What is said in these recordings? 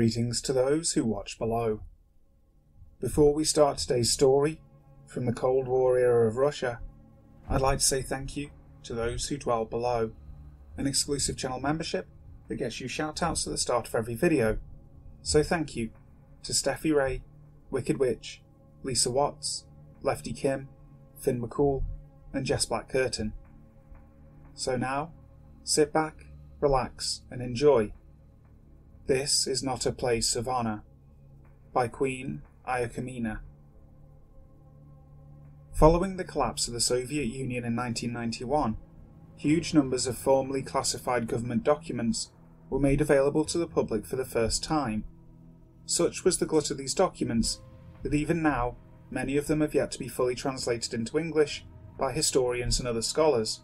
Greetings to those who watch below. Before we start today's story, from the Cold War era of Russia, I'd like to say thank you to those who dwell below, an exclusive channel membership that gets you shoutouts at the start of every video. So thank you to Steffi Ray, Wicked Witch, Lisa Watts, Lefty Kim, Finn McCool, and Jess Black Curtain. So now, sit back, relax, and enjoy. This is not a place of honour. By Queen Iacomina. Following the collapse of the Soviet Union in 1991, huge numbers of formally classified government documents were made available to the public for the first time. Such was the glut of these documents that even now many of them have yet to be fully translated into English by historians and other scholars.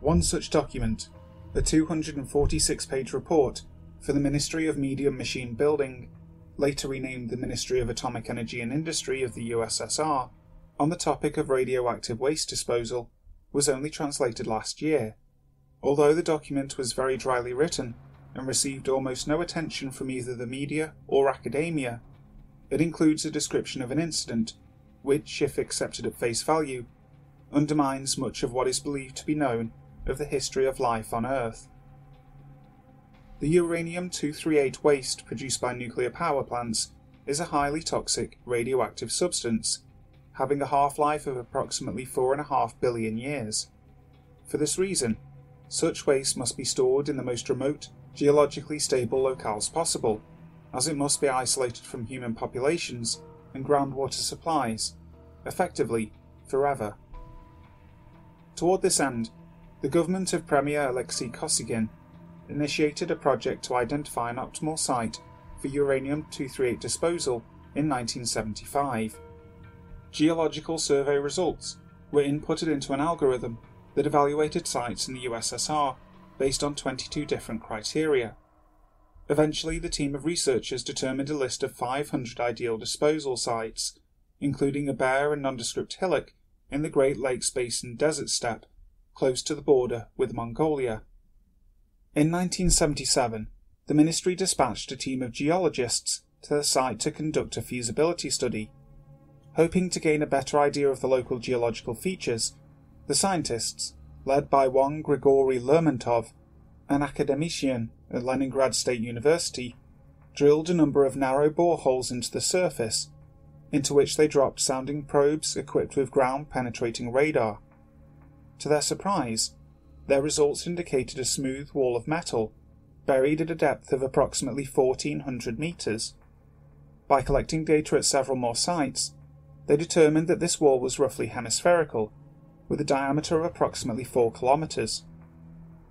One such document, a 246 page report for the Ministry of Medium Machine Building, later renamed the Ministry of Atomic Energy and Industry of the USSR, on the topic of radioactive waste disposal, was only translated last year. Although the document was very dryly written and received almost no attention from either the media or academia, it includes a description of an incident which, if accepted at face value, undermines much of what is believed to be known of the history of life on Earth. The uranium 238 waste produced by nuclear power plants is a highly toxic radioactive substance, having a half life of approximately 4.5 billion years. For this reason, such waste must be stored in the most remote, geologically stable locales possible, as it must be isolated from human populations and groundwater supplies, effectively forever. Toward this end, the government of Premier Alexei Kosygin initiated a project to identify an optimal site for uranium 238 disposal in 1975. Geological survey results were inputted into an algorithm that evaluated sites in the USSR based on 22 different criteria. Eventually, the team of researchers determined a list of 500 ideal disposal sites, including a bare and nondescript hillock in the Great Lakes Basin desert steppe, close to the border with Mongolia. In 1977, the ministry dispatched a team of geologists to the site to conduct a feasibility study. Hoping to gain a better idea of the local geological features, the scientists, led by one Grigory Lermontov, an academician at Leningrad State University, drilled a number of narrow boreholes into the surface, into which they dropped sounding probes equipped with ground penetrating radar. To their surprise, their results indicated a smooth wall of metal, buried at a depth of approximately 1400 metres. By collecting data at several more sites, they determined that this wall was roughly hemispherical, with a diameter of approximately 4 kilometres.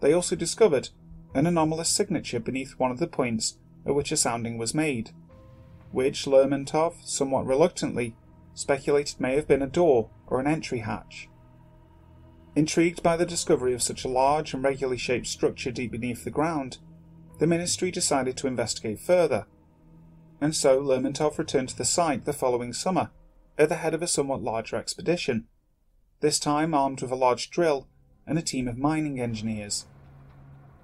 They also discovered an anomalous signature beneath one of the points at which a sounding was made, which Lermontov, somewhat reluctantly, speculated may have been a door or an entry hatch. Intrigued by the discovery of such a large and regularly shaped structure deep beneath the ground, the ministry decided to investigate further, and so Lermontov returned to the site the following summer at the head of a somewhat larger expedition, this time armed with a large drill and a team of mining engineers.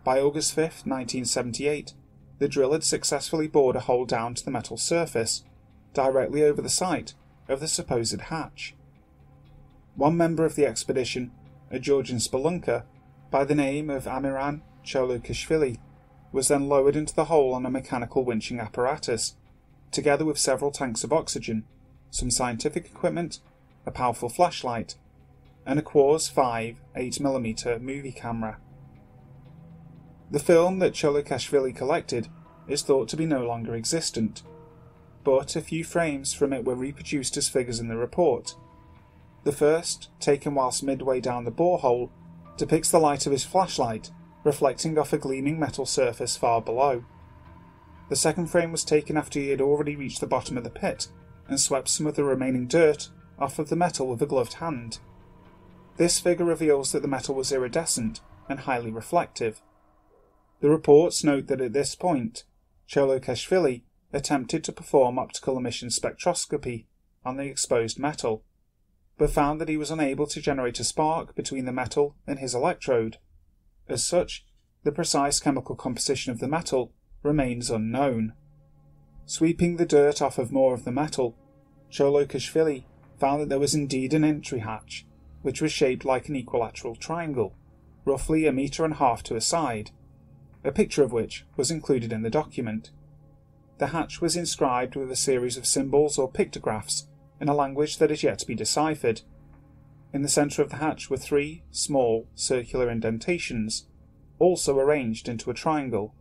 By August 5, 1978, the drill had successfully bored a hole down to the metal surface, directly over the site of the supposed hatch. One member of the expedition a Georgian spelunker, by the name of Amiran Cholokashvili, was then lowered into the hole on a mechanical winching apparatus, together with several tanks of oxygen, some scientific equipment, a powerful flashlight, and a Quars 5 8mm movie camera. The film that Cholokashvili collected is thought to be no longer existent, but a few frames from it were reproduced as figures in the report, the first, taken whilst midway down the borehole, depicts the light of his flashlight reflecting off a gleaming metal surface far below. The second frame was taken after he had already reached the bottom of the pit and swept some of the remaining dirt off of the metal with a gloved hand. This figure reveals that the metal was iridescent and highly reflective. The reports note that at this point, Cholokashvili attempted to perform optical emission spectroscopy on the exposed metal but found that he was unable to generate a spark between the metal and his electrode. As such, the precise chemical composition of the metal remains unknown. Sweeping the dirt off of more of the metal, Cholokashvili found that there was indeed an entry hatch, which was shaped like an equilateral triangle, roughly a metre and a half to a side, a picture of which was included in the document. The hatch was inscribed with a series of symbols or pictographs in a language that is yet to be deciphered. In the centre of the hatch were three small circular indentations, also arranged into a triangle.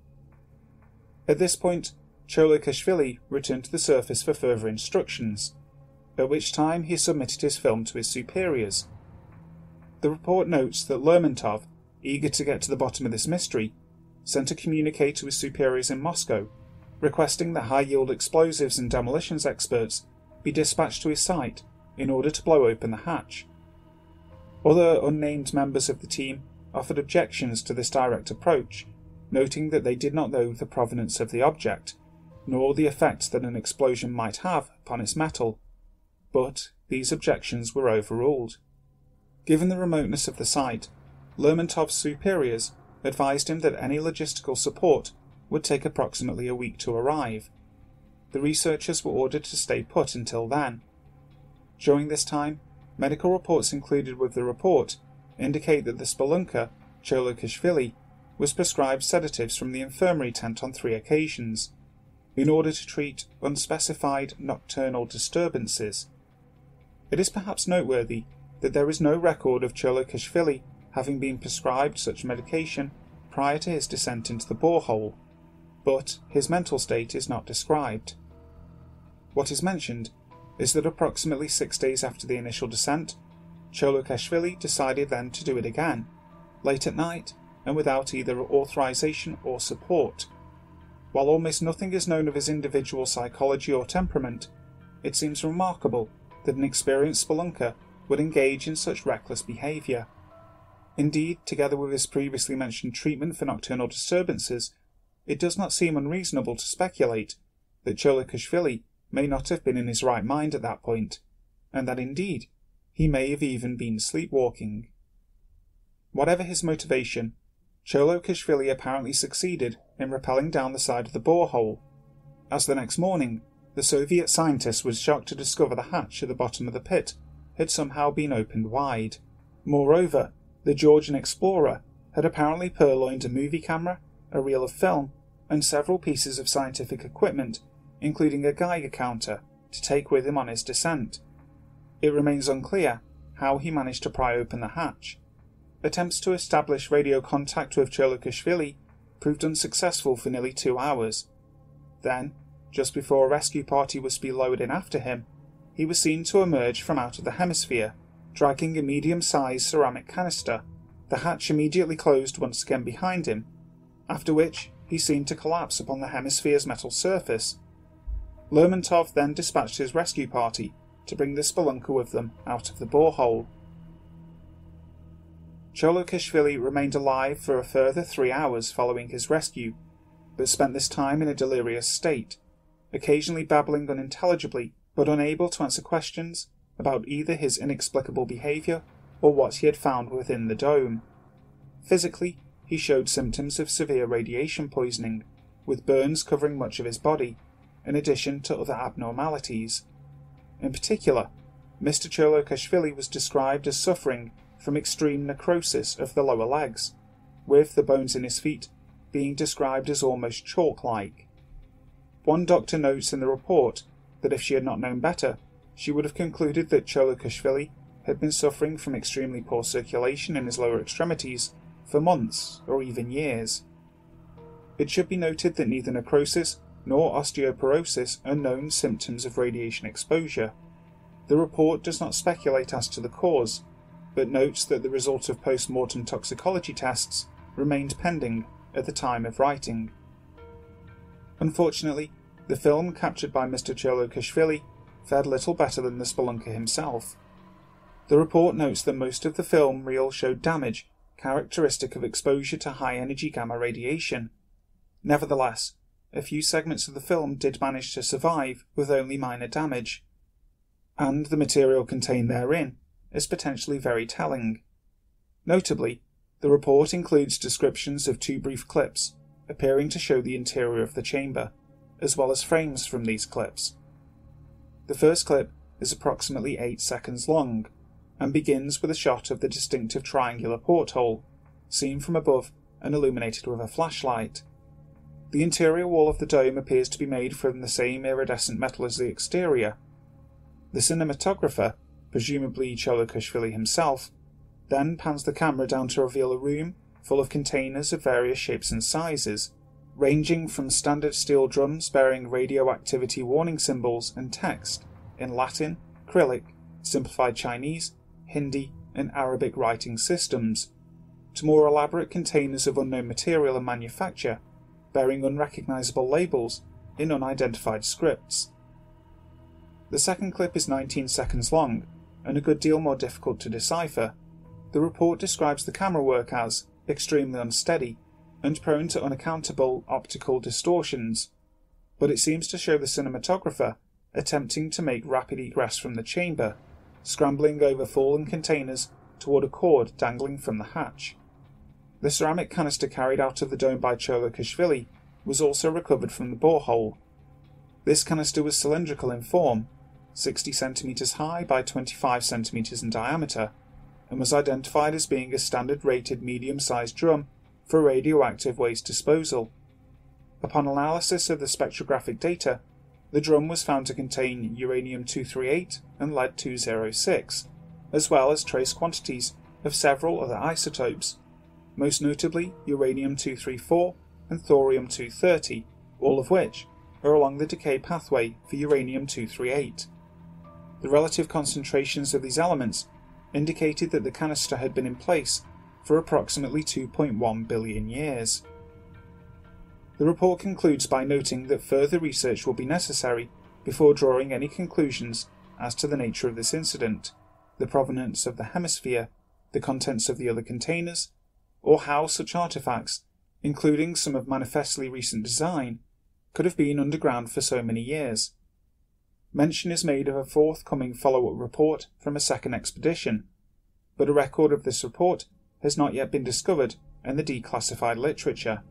At this point, Cholokashvili returned to the surface for further instructions, at which time he submitted his film to his superiors. The report notes that Lermontov, eager to get to the bottom of this mystery, sent a communique to his superiors in Moscow, requesting that high yield explosives and demolitions experts be dispatched to his site in order to blow open the hatch. Other unnamed members of the team offered objections to this direct approach, noting that they did not know the provenance of the object, nor the effect that an explosion might have upon its metal, but these objections were overruled. Given the remoteness of the site, Lermontov's superiors advised him that any logistical support would take approximately a week to arrive. The researchers were ordered to stay put until then. During this time, medical reports included with the report indicate that the spelunker, Cholokashvili, was prescribed sedatives from the infirmary tent on three occasions, in order to treat unspecified nocturnal disturbances. It is perhaps noteworthy that there is no record of Cholokashvili having been prescribed such medication prior to his descent into the borehole, but his mental state is not described. What is mentioned is that approximately six days after the initial descent, Cholokashvili decided then to do it again, late at night and without either authorization or support. While almost nothing is known of his individual psychology or temperament, it seems remarkable that an experienced spelunker would engage in such reckless behaviour. Indeed, together with his previously mentioned treatment for nocturnal disturbances, it does not seem unreasonable to speculate that Cholokashvili may not have been in his right mind at that point, and that indeed he may have even been sleepwalking. Whatever his motivation, Cholokashvili apparently succeeded in rappelling down the side of the borehole, as the next morning the Soviet scientist was shocked to discover the hatch at the bottom of the pit had somehow been opened wide. Moreover, the Georgian explorer had apparently purloined a movie camera, a reel of film, and several pieces of scientific equipment, including a Geiger counter, to take with him on his descent. It remains unclear how he managed to pry open the hatch. Attempts to establish radio contact with Cholokashvili proved unsuccessful for nearly two hours. Then, just before a rescue party was to be lowered in after him, he was seen to emerge from out of the hemisphere, dragging a medium sized ceramic canister. The hatch immediately closed once again behind him, after which he seemed to collapse upon the hemisphere's metal surface. Lermontov then dispatched his rescue party to bring the spelunker with them out of the borehole. Cholokashvili remained alive for a further three hours following his rescue, but spent this time in a delirious state, occasionally babbling unintelligibly but unable to answer questions about either his inexplicable behaviour or what he had found within the dome. Physically, he showed symptoms of severe radiation poisoning, with burns covering much of his body, in addition to other abnormalities. In particular, Mr. Cholokashvili was described as suffering from extreme necrosis of the lower legs, with the bones in his feet being described as almost chalk like. One doctor notes in the report that if she had not known better, she would have concluded that Cholokashvili had been suffering from extremely poor circulation in his lower extremities for months or even years. It should be noted that neither necrosis nor osteoporosis are known symptoms of radiation exposure. The report does not speculate as to the cause, but notes that the result of post mortem toxicology tests remained pending at the time of writing. Unfortunately, the film captured by Mr. Cholokashvili fared little better than the spelunker himself. The report notes that most of the film reel showed damage characteristic of exposure to high energy gamma radiation. Nevertheless, a few segments of the film did manage to survive with only minor damage, and the material contained therein is potentially very telling. Notably, the report includes descriptions of two brief clips appearing to show the interior of the chamber as well as frames from these clips. The first clip is approximately 8 seconds long and begins with a shot of the distinctive triangular porthole, seen from above and illuminated with a flashlight. The interior wall of the dome appears to be made from the same iridescent metal as the exterior. The cinematographer, presumably Cholokashvili himself, then pans the camera down to reveal a room full of containers of various shapes and sizes, ranging from standard steel drums bearing radioactivity warning symbols and text in Latin, Cyrillic, simplified Chinese, Hindi, and Arabic writing systems, to more elaborate containers of unknown material and manufacture bearing unrecognizable labels in unidentified scripts. The second clip is 19 seconds long and a good deal more difficult to decipher. The report describes the camera work as extremely unsteady and prone to unaccountable optical distortions, but it seems to show the cinematographer attempting to make rapid egress from the chamber, scrambling over fallen containers toward a cord dangling from the hatch. The ceramic canister carried out of the dome by Cholokashvili was also recovered from the borehole. This canister was cylindrical in form, 60 centimeters high by 25 centimeters in diameter, and was identified as being a standard rated medium sized drum for radioactive waste disposal. Upon analysis of the spectrographic data, the drum was found to contain uranium 238 and lead 206, as well as trace quantities of several other isotopes most notably uranium 234 and thorium 230, all of which are along the decay pathway for uranium 238. The relative concentrations of these elements indicated that the canister had been in place for approximately 2.1 billion years. The report concludes by noting that further research will be necessary before drawing any conclusions as to the nature of this incident, the provenance of the hemisphere, the contents of the other containers, or how such artifacts, including some of manifestly recent design, could have been underground for so many years. Mention is made of a forthcoming follow up report from a second expedition, but a record of this report has not yet been discovered in the declassified literature.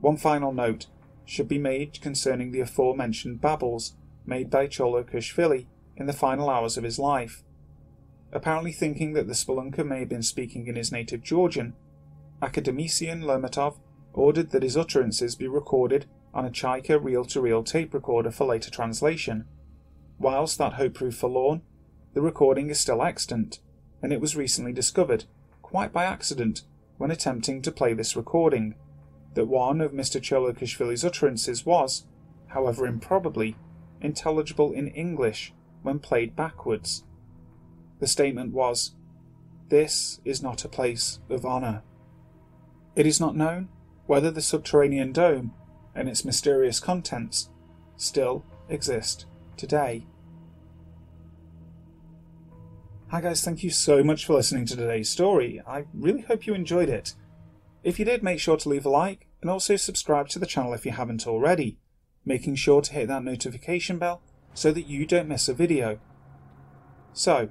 One final note should be made concerning the aforementioned babbles made by Cholokashvili in the final hours of his life apparently thinking that the spelunker may have been speaking in his native Georgian, academician Lermontov ordered that his utterances be recorded on a Chaika reel to reel tape recorder for later translation. Whilst that hope proved forlorn, the recording is still extant, and it was recently discovered, quite by accident, when attempting to play this recording, that one of Mr. Cholokashvili's utterances was, however improbably, intelligible in English when played backwards. The statement was, This is not a place of honour. It is not known whether the subterranean dome and its mysterious contents still exist today. Hi guys, thank you so much for listening to today's story. I really hope you enjoyed it. If you did, make sure to leave a like and also subscribe to the channel if you haven't already, making sure to hit that notification bell so that you don't miss a video. So,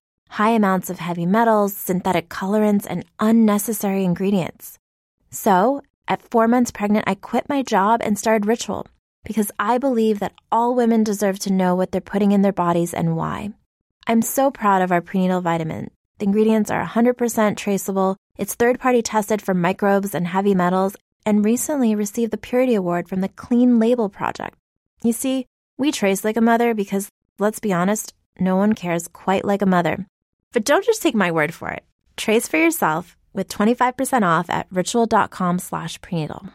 high amounts of heavy metals, synthetic colorants, and unnecessary ingredients. So, at four months pregnant, I quit my job and started Ritual because I believe that all women deserve to know what they're putting in their bodies and why. I'm so proud of our prenatal vitamin. The ingredients are 100% traceable, it's third party tested for microbes and heavy metals, and recently received the Purity Award from the Clean Label Project. You see, we trace like a mother because, let's be honest, no one cares quite like a mother. But don't just take my word for it. Trace for yourself with 25% off at ritual.com slash prenatal.